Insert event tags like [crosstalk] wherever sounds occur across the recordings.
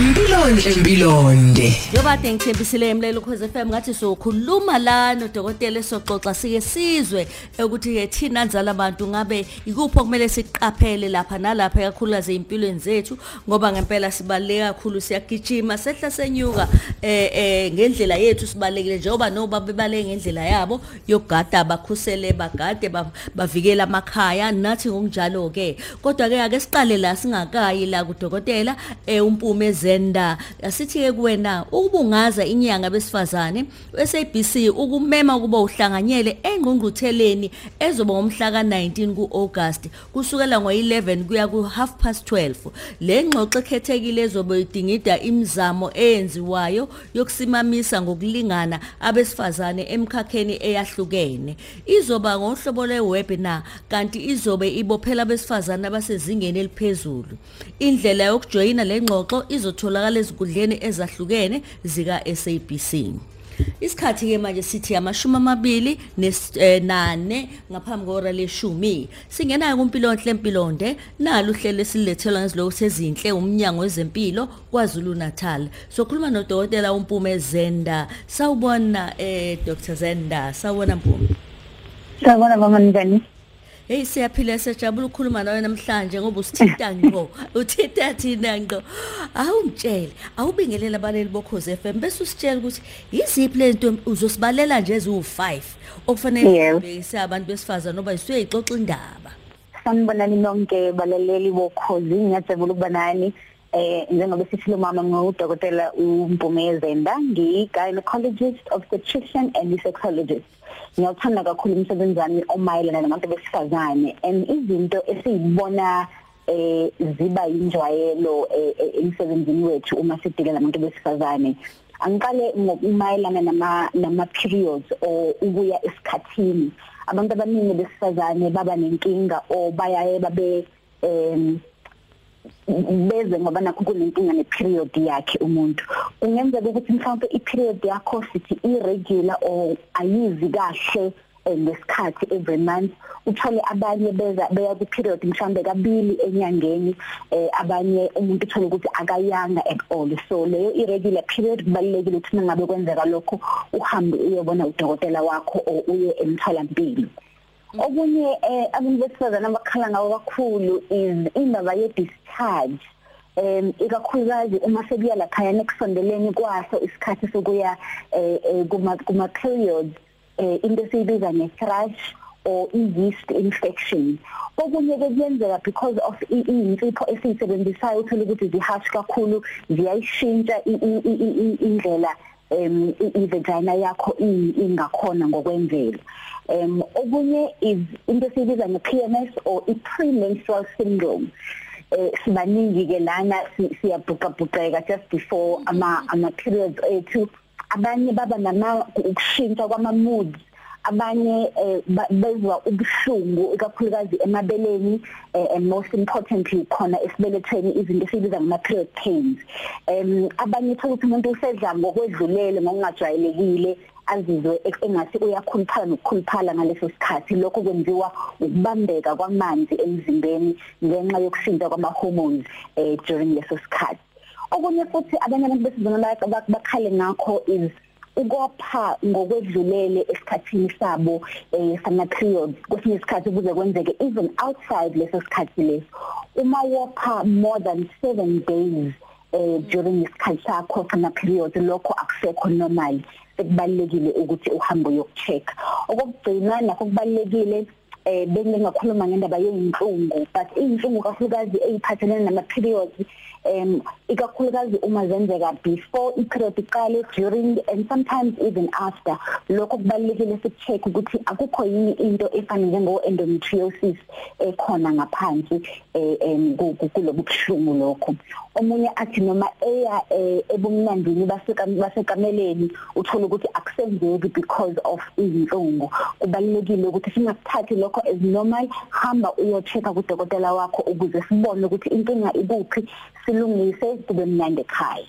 impilonde empilonde Yobade ngithembisile emlelo ukhoze FM ngathi sokhuluma la nodokotela esoxoxa sike sizwe ukuthi ke thina nzala abantu ngabe ikuphi okumele siqaphele lapha nalapha kakhulukazi empilweni zethu ngoba ngempela sibaleke kakhulu siyagijima sehla senyuka eh eh ngendlela yethu sibalekile njengoba noba bebaleke ngendlela yabo yogada bakhusele bagade ba- bavikela amakhaya nathi ngokunjalo ke kodwa ke ake siqale la singakayi la kudokotela eh umpume zenda asithi ke kuwena ukubungaza inyanga besifazane SABC ukumema kuba uhlanganyele engqungqutheleni ezoba ngomhla ka19 kuAugust kusukela ngo11 kuya ku half past 12 le ngxoxo ekhethekile ezobe idingida imizamo eyenziwayo yokusimamisa ngokulingana abesifazane emkhakheni eyahlukene. Izoba ngohlobo lwewebinar kanti izobe ibophela abesifazane abasezingeni eliphezulu. Indlela yokujoyina le ngxoxo izotholakala ezinkundleni ezahlukene zika-SABC isikhathi ke manje sithi amashumi amabili eh, nane ngaphambi kwehora leshumi. Singenayo kumpilo nhle empilonde nalo uhlelo esilethelwa ngeziloko sezinhle umnyango wezempilo kwaZulu Natal sokhuluma nodokotela umpume Zenda. Sawubona eh Dr Zenda. Sawubona mpume Sawubona mama njani? Hey siyaphila sejabula ukukhuluma nawe namhlanje ngoba usithinta [laughs] ngqo. Uthinta thina ngqo. Awungitshele awubingelela abaleli bokhoze FM bese usitshela ukuthi yiziphi lento uzosibalela nje eziwu5 okufanele Yes. ubhekise abantu besifazana noba isuyixoxa indaba. Sanibonani nonke balaleli bokhozi. Ngiyajabula ukuba nani. Eh njengoba sithi lo mama ngudokotela uMpumezenda ngi-gynecologist obstetrician and sexologist. Ngiyawuthanda kakhulu umsebenzi wami omayelana nabantu besifazane and izinto esiyibona eh ziba injwayelo eh, eh, emsebenzini wethu uma sidile nabantu besifazane angiqale ngokumayelana nama nama periods o ukuya esikhathini abantu abaningi besifazane baba nenkinga o bayaye babe em beze ngoba nakho kunenkinga neperiod yakhe umuntu. Kungenzeka ukuthi mhlawumbe iperiod yakho sithi irregular or ayizi kahle eh, ngesikhathi every month. Uthole abanye beza beya ku period mhlambe kabili enyangeni eh, abanye umuntu uthole ukuthi akayanga at all. So leyo irregular period kubalekile ukuthi nangabe kwenzeka lokho uhambe uyobona udokotela wakho o uye emtholampilo. Okunye eh abantu besifazana abakhala ngawo kakhulu is indaba ye discharge em ikakhulukazi uma sekuya lapha nekusondeleni kwaso isikhathi sokuya eh eh, kuma kuma periods eh into esiyibiza nge thrush or yeast infection. Okunye ke kuyenzeka because of i- insipho esiyisebenzisayo uthola ukuthi zihash kakhulu ziyayishintsha i- i- i- i- indlela em i- i-vagina yakho i- ingakhona ngokwemvelo. Em okunye is into esibiza nge-PMS or i-premenstrual syndrome. Eh sibaningi ke lana si- siyabhuqabhuqeka just before ama ama periods ethu. Abanye baba nama ukushintsha kwama moods abanye eh, ba- bezwa ubuhlungu ikakhulukazi emabeleni eh, and most importantly khona esibelethweni izinto esibiza ngama period pains em abanye thola ukuthi umuntu usedla ngokwedlulele ngokungajwayelekile azizwe engathi uyakhuluphala nokukhuluphala ngaleso sikhathi. Lokho kwenziwa ukubambeka kwamanzi emzimbeni ngenxa yokushintsha kwama hormones eh during leso sikhathi. Okunye futhi abanye abantu besizona bakhale ngakho is ukopha ngokwedlulele esikhathini sabo eh sama periods kwesinye isikhathi kuze kwenzeke even outside leso sikhathi leso. Uma wopha more than 7 days eh during isikhathi sakho sama periods lokho akusekho normal. Sekubalekile ukuthi uhambe uyokucheck okugcina nakho kubalekile eh bengingakhuluma ngendaba yeinhlungu but inhlungu kakhulukazi eziphathelene nama periods um ikakhulukazi uma zenzeka before i-period iqale during and sometimes even after. Lokho kubalekile sikucheck ukuthi akukho yini into efana njengo endometriosis ekhona ngaphansi eh em, ku- ku- kulobu buhlungu lokho. Omunye athi noma eya eh, ebumnandini baseka basekameleni uthola ukuthi akusenzeki because of izinhlungu. Kubalekile ukuthi singakuthathi lokho as normal hamba uyochecka kudokotela wakho ukuze sibone ukuthi inkinga ikuphi silungise kube mnandi ekhaya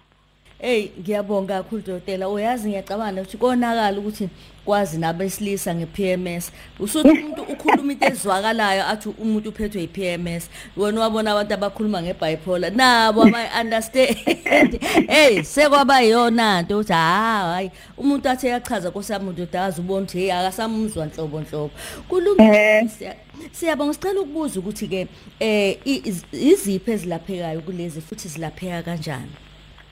Hey ngiyabonga kakhulu dokotela. Uyazi ngiyacabanga ukuthi konakala ukuthi kwazi nabesilisa ngePMS usuthi umuntu ukhuluma into ezwakalayo athi umuntu uphethwe yiPMS wena wabona abantu abakhuluma ngebipolar. Nabo [laughs] abayi understand hey sekwaba yona nto uthi hayi umuntu athi yachaza kosami ndodazi ubona ukuthi hey akasamuzwa nhlobo nhlobo. Kulungile siya- siyabonga sicela ukubuza ukuthi ke eh i- iz- iziphi ezilaphekayo kulezi futhi zilapheka kanjani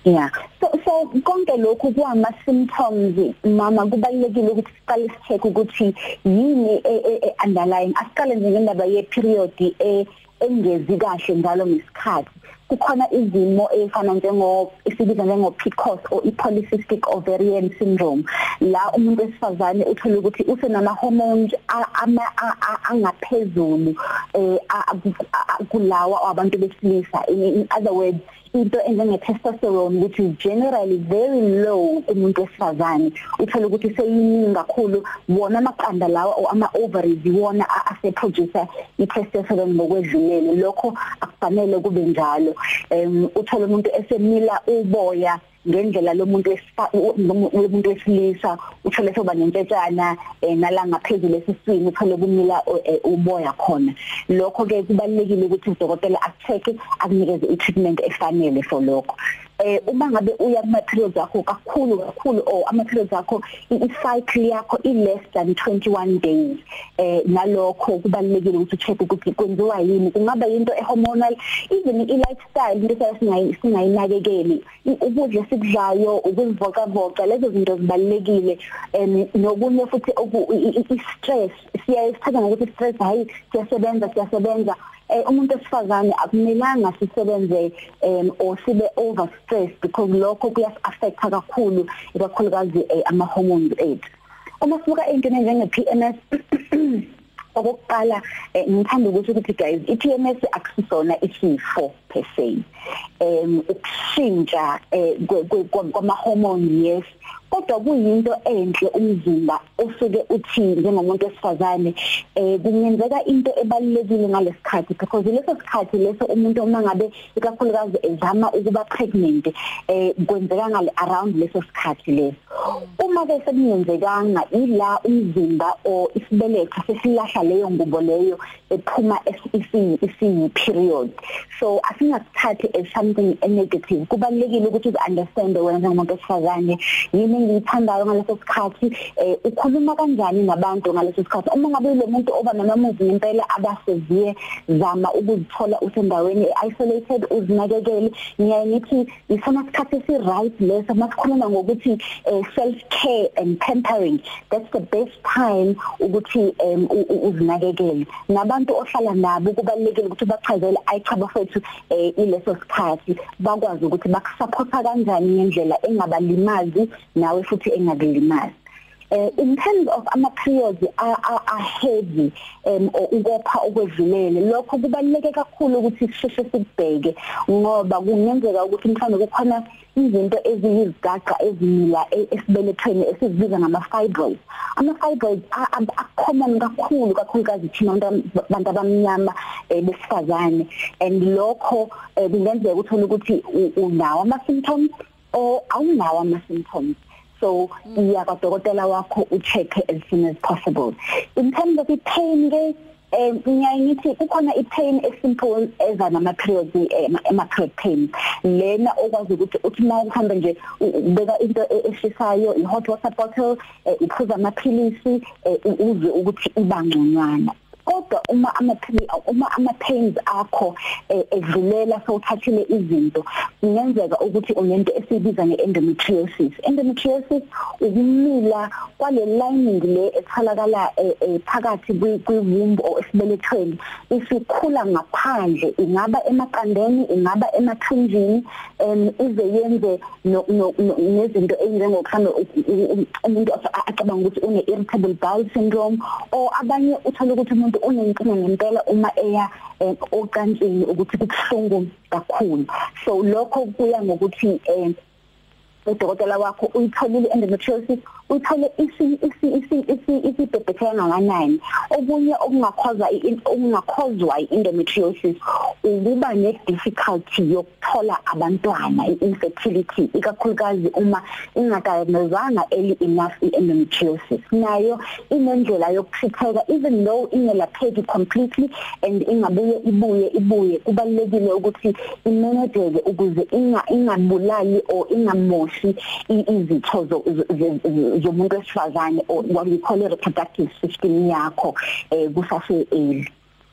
Yeah. So so konke lokhu kuwama symptoms mama kubalekile ukuthi siqale sicheck ukuthi yini e- e- e- underlying asiqale nje ngendaba ye period e engezi kahle njalo ngesikhathi kukhona izimo ezifana njengo isibiza njengo PCOS or polycystic ovarian syndrome. La umuntu wesifazane uthola ukuthi usenama hormones a- ama- a- a- angaphezulu eh a- a- a- kulawa abantu besilisa. In in other words into enjenge testosterone which is generally very low kumuntu wesifazane. Uthola ukuthi seyiningi kakhulu wona amaqanda lawa or ama ovaries wona a- ase producer i testosterone ngokwedlulele lokho akufanele kube njalo. Em uthola umuntu esemila uboya ngendlela lomuntu wesifa- u- lomu- lomuntu wesilisa uthole soba nentetshana eh, nala ngaphezulu esiswini uthole kumila eh, uboya khona. Lokho ke kubalekile ukuthi udokotela akucheck akunikeze i-treatment efanele for lokho. Eh uma ngabe uya kuma periods akho kakhulu kakhulu or ama periods akho i-cycle yakho i less than 21 days. Eh nalokho kubalekile ukuthi ucheck ukuthi kwenziwa yini. Kungaba into ehormonal even i-lifestyle into esingayi singayinakekeli. I- ukudla esikudlayo ukuzivocavoca lezo zinto zibalekile em nokunye futhi oku- i- i- i-stress siyaye sithatha ngokuthi stress hayi siyasebenza siyasebenza. eh umuntu esifazane akumelanga sisebenze um or sibe over stressed because lokho kuyas affecta kakhulu ikakhulukazi eh, ama hormones ethu. Uma sibuka into njenge PMS okokuqala eh, ngithanda ukuthi ukuthi guys i-PMS akusisona isifo per se. Em ukushintsha eh, kwe- kwe- kwama hormones yes. Kodwa kuyinto enhle umzimba osuke uthi njengomuntu wesifazane eh kungenzeka into ebalekile ngalesikhathi because leso sikhathi leso umuntu uma ngabe ikakhulukazi ezama ukuba pregnant eh kwenzeka ngale around leso sikhathi leso. Uma ke sekungenzekanga ila umzimba o isibeletho sesilahla leyo ngubo leyo ephuma isi isi period. So asingasithathe as something negative kubalekile ukuthi understand wena njengomuntu wesifazane yini engiyithandayo ngaleso sikhathi eh ukhuluma kanjani nabantu ngaleso sikhathi uma ngabe lo muntu oba namamuvi ngempela abaseziye zama ukuzithola usendaweni isolated uzinakekele ngiyaye ngithi isona sikhathi esi right leso masikhuluma ngokuthi eh, self care and pampering that's the best time ukuthi um, u- u- uzinakekele. Nabantu ohlala nabo kubalekile ukuthi bachazele ayichaba fethu eh, ileso sikhathi bakwazi ukuthi bakusupporta kanjani ngendlela engabalimazi nawe futhi engakulimazi uh, in terms of ama periods are, are, are heavy um or ukopha okwedlulele lokho kubaluleke kakhulu ukuthi sisheshe sikubheke ngoba kungenzeka ukuthi mhlawumbe kukhona izinto eziyizigaqa ezimila e- esibelethweni esizibiza ngama fibroids ama fibroids a- a- a-common kakhulu kakhulukazi thina abantu abantu abamnyama eh, besifazane. And lokho eh, kungenzeka uthola ukuthi u- unawo ama symptoms or awunawo ama symptoms so iya kadokotela wakho ucheck as soon as possible. In terms of the pain ke eh ngiyaye ngithi kukhona i-pain esimple eza nama periods ama period pain. Lena okwazi ukuthi uthi uma uhamba nje u- ubeka into e- eshisayo i hot water bottle eh, uphuza amaphilisi eh, u- uzwe ukuthi ibangconywana kodwa uma amaphili uma ama pains akho eh, edlulela sewuthathile izinto kungenzeka ukuthi unento esibiza ngeendometriosis. Endometriosis ukumila kwale lining le etholakala eh, eh, phakathi kwi- kwiwomb or esibelethweni isikhula ngaphandle ingaba emaqandeni ingaba emathunjini em ize yenze no- no- no- nezinto ezinjengokuhamba umuntu acabanga ukuthi une irritable bowel syndrome or abanye uthola ukuthi umuntu unenkinga ngempela uma eya eh, ocansini ukuthi kubuhlungu kakhulu. So lokho kuya ngokuthi eh udokotela wakho uyitholile endometriosis uthole isi isi isi isi isibhebhetheka kangakanani okunye okungakhoza okungakhozwa i-endometriosis ukuba ne-difficulty yokuthola abantwana i-infertility ikakhulukazi uma ingadiagnosanga early enough i-endometriosis. Nayo inendlela yokuthitheka even though ingelapheki completely and ingabuye ibuye ibuye kubalekile ukuthi imanageke ukuze inga ingabulali or ingamoshi izitho zomuntu wesifazane or what we call reproductive system yakho eh kusase early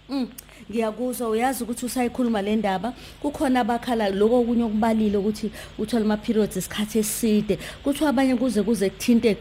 Mm. Ngiyakuzwa uyazi ukuthi usayikhuluma le ndaba. Kukhona abakhala lokho okunye okubalile ukuthi uthola ama periods isikhathi eside. Kuthiwa abanye kuze kuze kuthinte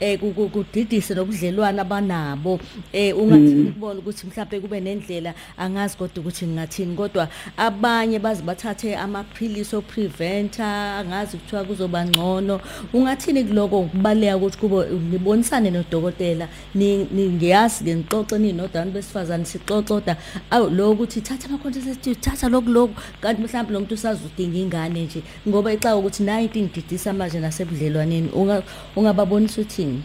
eh, kudidise nobudlelwane abanabo. Eh ungathi mm. kubona ukuthi mhlawumbe kube nendlela angazi kodwa ukuthi ngingathini kodwa abanye bazi bathathe amaphilisi opreventer angazi kuthiwa kuzoba ngcono. Ungathini kuloko? Kubaleka ukuthi kube nibonisane nodokotela. Ngiyazi ke ngixoxe ninodani besifazane sixoxoda awu lo ukuthi thatha ama contraceptives thatha lokhu lokhu kanti mhlawumbe lo muntu usazudinga ingane nje ngoba ixawo ukuthi nayo into ingididisa manje nasebudlelwaneni ungababonisa uthini?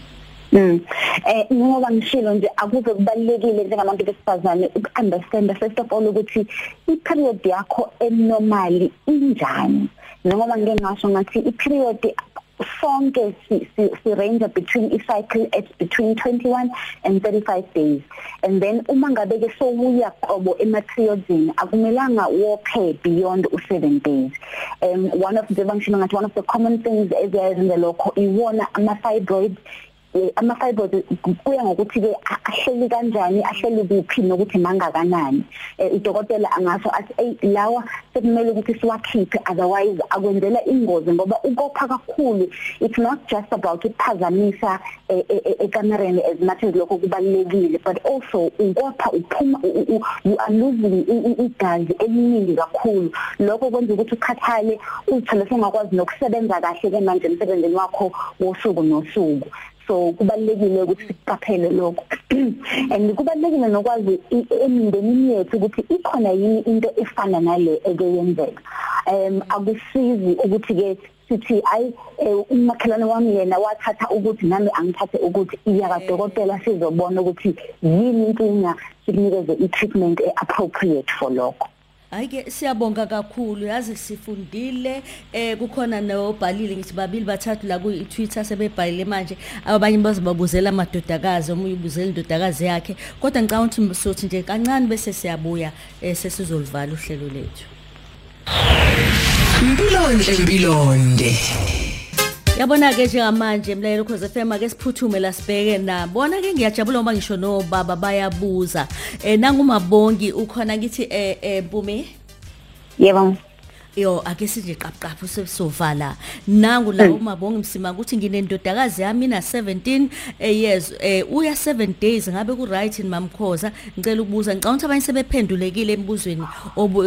Mm. Eh ngoba ngishilo nje akuze kubalekile njengabantu besifazane ukunderstand first of all ukuthi i-period yakho enormally injani. Noma ngeke ngasho ngathi i-period sonke si, si, si range between i-cycle at between 21 and 35 days. And then uma ngabe ke sowuya qobo ematriyodini akumelanga wophe beyond u7 days. Um one of the function ngathi one of the common things eziyenza lokho iwona ama fibroids Eh, ama fibroids kuya ngokuthi ke ahleli kanjani ahleli kuphi nokuthi mangakanani. Eh, udokotela angasho athi ey lawa sekumele ukuthi siwakhiphe otherwise akwenzela ingozi ngoba ukopha kakhulu it's not just about ukuphazamisa eh, ekamereni as much as lokho kubalekile but also ukopha uphuma you are losing igazi eliningi kakhulu. Lokho kwenza ukuthi ukhathale uthole sengakwazi nokusebenza kahle ke manje emsebenzini wakho wosuku nosuku. So kubalekile ukuthi siqaphele lokho. [clears throat] And kubalekile nokwazi emindenini yethu ukuthi ikhona yini into efana nale eke yenzeka um akusizi ukuthi ke sithi ayi eh, umakhelwane wami yena wathatha ukuthi nami angithathe ukuthi iya kadokotela sizobona ukuthi yini inkinga sikunikeze i-treatment appropriate for lokho. Ayike siyabonga kakhulu. Yazi sifundile eh kukhona nobhalile ngithi babili bathathu la ku Twitter sebebhalile manje. Abanye bazobabuzela amadodakazi omunye ubuzela indodakazi yakhe. Kodwa ngicabanga ukuthi sothi nje kancane bese siyabuya eh sesizolivala uhlelo lethu. Impilonhle impilonde Yabona ke njengamanje mlayelo cause FM ake siphuthume la sibheke nabona ke ngiyajabula ngoba ngisho no baba bayabuza. Eh nangumabongi ukhona kithi eh eh Mpumi? Yebo. Yo ake sinje qaphqaphu sesovala nangu la umabonga msima ukuthi nginendodakazi yami na 17 years eh uya 7 days ngabe ku right in mamkhoza ngicela ukubuza ngicabanga ukuthi abanye sebephendulekile embuzweni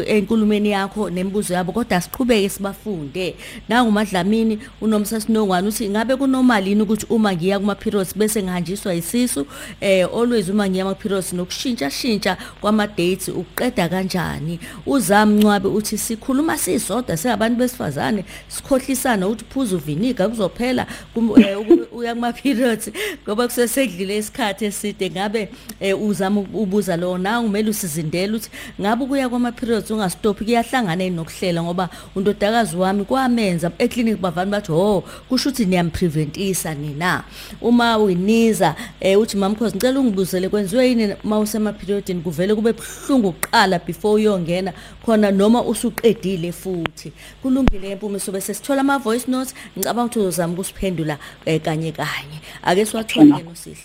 enkulumeni yakho nemibuzo yabo kodwa siqhubeke sibafunde. Nangu madlamini unomsa sinongwane uthi ngabe kunormal yini ukuthi uma ngiya kuma periods bese ngihanjiswa isisu? Eh always uma ngiya kuma periods nokushintsha shintsha kwama dates uqeda kanjani? Uzamncwabe uthi sikhuluma si. Sisodwa singabantu besifazane sikhohlisana ukuthi phuza uviniga kuzophela eh, uya kuma periods ngoba kusesedlile isikhathi eside. Ngabe eh, uzama ubuza lo na kumele usizindele ukuthi ngabe kuya kwama periods ungastop kuyahlangana nokuhlela ngoba undodakazi wami kwamenza eclinic bavani bathi ho kusho ukuthi niyampreventisa nina. Uma winiza eh, uthi mamkhosi ngicela ungibuzele kwenziwe yini mawusema periodini kuvele kube buhlungu uqala before uyongena khona noma usuqedile futhi. Kulungile empumiso bese sithola ama voice notes. Ngicabanga ukuthi uzozama ukusiphendula eh, kanye kanye. Ake siwathole nosihle.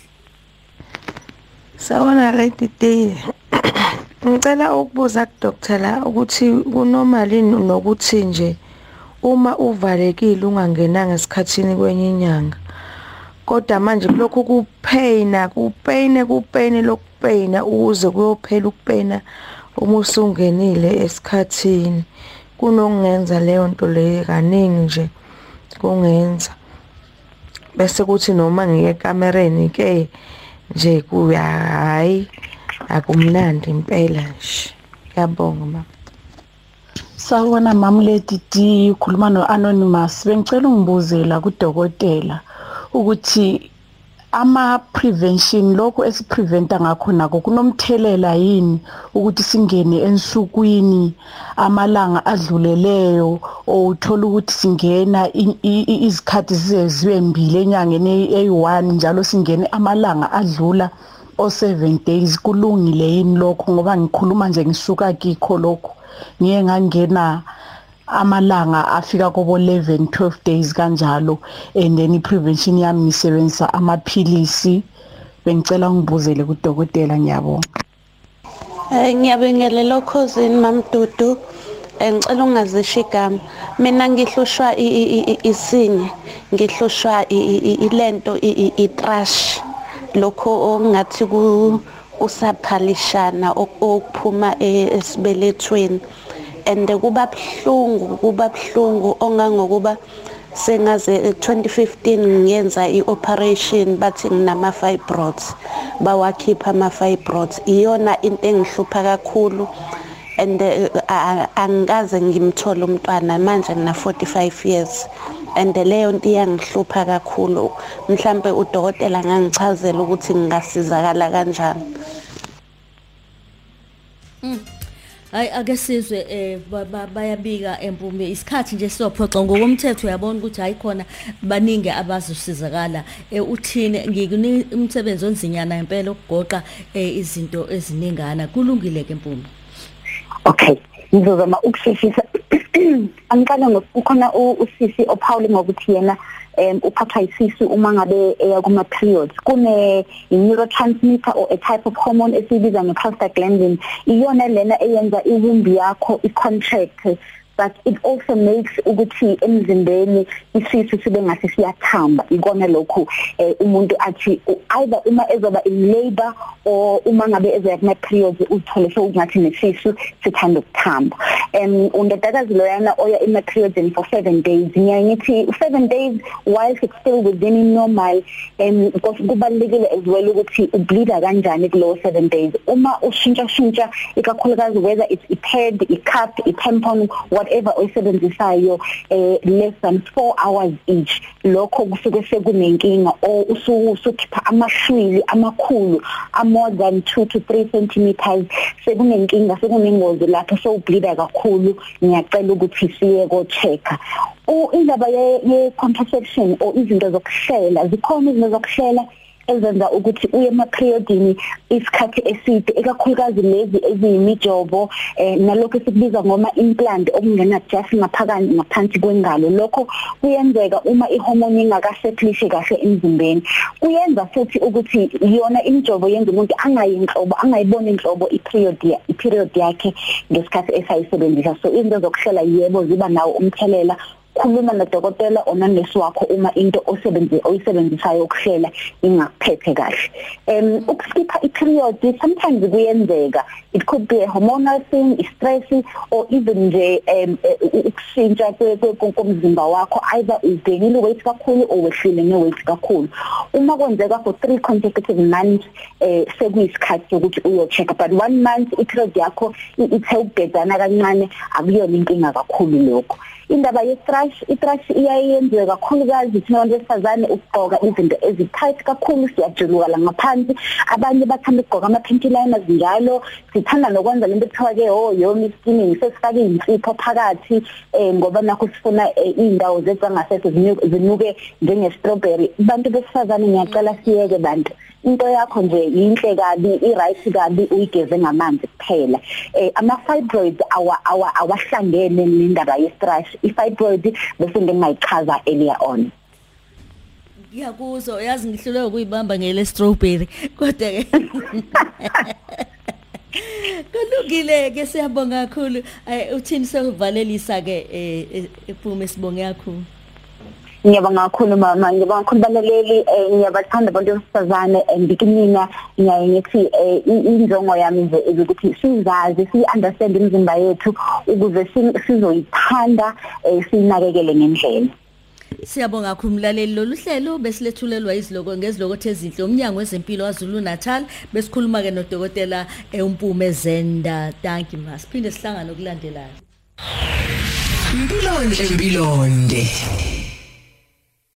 Sawona lady day. [clears throat] Ngicela ukubuza ku doctor la ukuthi kunormal nokuthi nje uma uvalekile ungangenanga esikhathini kwenye inyanga? Kodwa manje lokhu kupaina kupaine kupaine lokupaina ukuze kuyophela ukupaina uma usungenile esikhathini kunokungenza leyo nto leyo kaningi nje kungenza. Bese kuthi noma ngiye ekamereni ke nje kuya hayi akumnandi impela nje. Ngiyabonga mama. Sawona mama Lady D ukhuluma no Anonymous bengicela ungibuzela kudokotela ukuthi ama prevention lokho esipreventa ngakho nako kunomthelela yini ukuthi singene ensukwini amalanga adluleleyo outhola ukuthi singena izikhathi ziziwe mbili enyangeni eyi1 njalo singene amalanga adlula o7 days? Kulungile yini lokho? Ngoba ngikhuluma nje ngisuka kikho lokho. Ngiye ngangena amalanga afika kobo 11 12 days kanjalo and then iprevention yami ngisebenzisa amaphilisi. Bengicela ngibuzele kudokotela ngiyabonga. Eh ngiyabingelela khosini mamdudu ngicela ungazisho igama. Mina ngihlushwa isinye ngihlushwa ilento itrash lokho okungathi kusaphalishana okuphuma esibelethweni. And kuba buhlungu kuba buhlungu ongangokuba sengaze 2015 ngiyenza i-operation bathi nginama fibroids bawakhipha ama fibroids iyona into engihlupha kakhulu and angikaze ngimthole umntwana manje ngina 45 years and leyo nto iyangihlupha kakhulu. Mhlambe udokotela ngangichazela ukuthi ngingasizakala kanjani. Hayi ake sizwe eh bayabika empume isikhathi nje siyophoxa ngokomthetho uyabona ukuthi hayi khona baningi abazosizakala. Uthini ngikunika umsebenzi onzinyana impela ukugoqa izinto eziningana. Kulungile ke empume okay ngizozama ukusheshisa [clears throat] angiqala ngokukhona usisi ophawule ngokuthi yena um uphathwa isisu uma ngabe eya kuma periods kune neurotransmitter or a type of hormone esibiza ngeprostaglandin iyona lena eyenza iwumbi yakho icontract but it also makes ukuthi emzimbeni isisu sibe ngase siyathamba. Ikona lokho umuntu athi either uma ezoba in labor or uma ngabe ezoya kuma periods uthole sokungathi nesisu sithanda ukuthamba. Um undadakazi loyana oya ima periods for 7 days ngiyayithi 7 days whilst it's still within normal um kubalekile as well ukuthi ubleeda kanjani kulo 7 days. Uma ushintsha shintsha ikakhulukazi whether it's a pad a cup a tampon what whatever oyisebenzisayo eh less than 4 hours each. Lokho kusuke sekunenkinga o usukhipha amashwili amakhulu a more than 2 to 3 cm sekunenkinga sekunengozi lapho so bleeda kakhulu. Ngiyacela ukuthi siye ko checker indaba ye contraception or izinto zokuhlela zikhona izinto zokuhlela? Ezenza ukuthi uye emapheriodini isikhathi eside ekakhulukazi lezi eziyimijovo eh nalokho esikubiza ngoma implant okungena just ngaphakathi ngaphansi kwengalo. Lokho kuyenzeka uma ihormone ingakasetlishe kahle emzimbeni. Kuyenza futhi ukuthi iyona imijovo yenza umuntu angayinhlobo angayiboni inhlobo iperiod iperiod yakhe ngesikhathi esayisebenzisa. So izinto zokuhlela yebo ziba nawo umthelela khuluma nodokotela onanesi wakho uma into osebenze oyisebenzisayo ukuhlela ingakuphethe kahle. Um ukuskipha i-period sometimes kuyenzeka. It could be a hormonal thing i-stress or even nje um ukushintsha komzimba wakho either ubhekile weight kakhulu or wehlile nge-weight kakhulu. Uma kwenzeka for 3 consecutive months eh sekuyisikhathi sokuthi uyo check but one month i-period yakho ithe ukugedana kancane akuyona inkinga kakhulu lokho. Indaba ye-thrush i-thrush iyayenzeka kakhulukazi thina abantu besifazane ukugqoka izinto ezi-tight kakhulu siyajuluka la ngaphansi. Abanye bathanda ukugqoka ama-panty liners njalo sithanda nokwenza lento ekuthiwa-ke oh yomi skimming sesifake iy'nsipho phakathi um ngoba nakho sifuna iy'ndawo zethu zangasese zinuke njenge-strawberry. Bantu besifazane ngiyacela siyeke bantu. Into yakho nje yinhle kabi i-right kabi uyigeze ngamanzi kuphela. Eh ama fibroids awa awahlangene nendaba ye-thrush i-fibroid bese ngingayichaza earlier on. Ngiyakuzwa yazi ngihlulwe ukuyibamba ngele strawberry kodwa ke [laughs] Kulungile ke siyabonga kakhulu. Uthini sokuvalelisa ke ephume sibonge kakhulu? Ngiyabonga kakhulu mama ngiyabonga kakhulu balaleli ngiyabathanda abantu besifazane ngikimina ngiyaye ngithi injongo yami nje ukuthi sizazi si understand imizimba yethu ukuze sizoyithanda sinakekele ngendlela. Siyabonga kakhulu mlaleli. Lolu hlelo besilethulelwa iziloko ngeziloko ezinhle. Umnyango wezempilo waZulu Natal besikhuluma ke nodokotela uMpume Zenda. Thank you mas phinde sihlangana okulandelayo Impilo enhle impilonde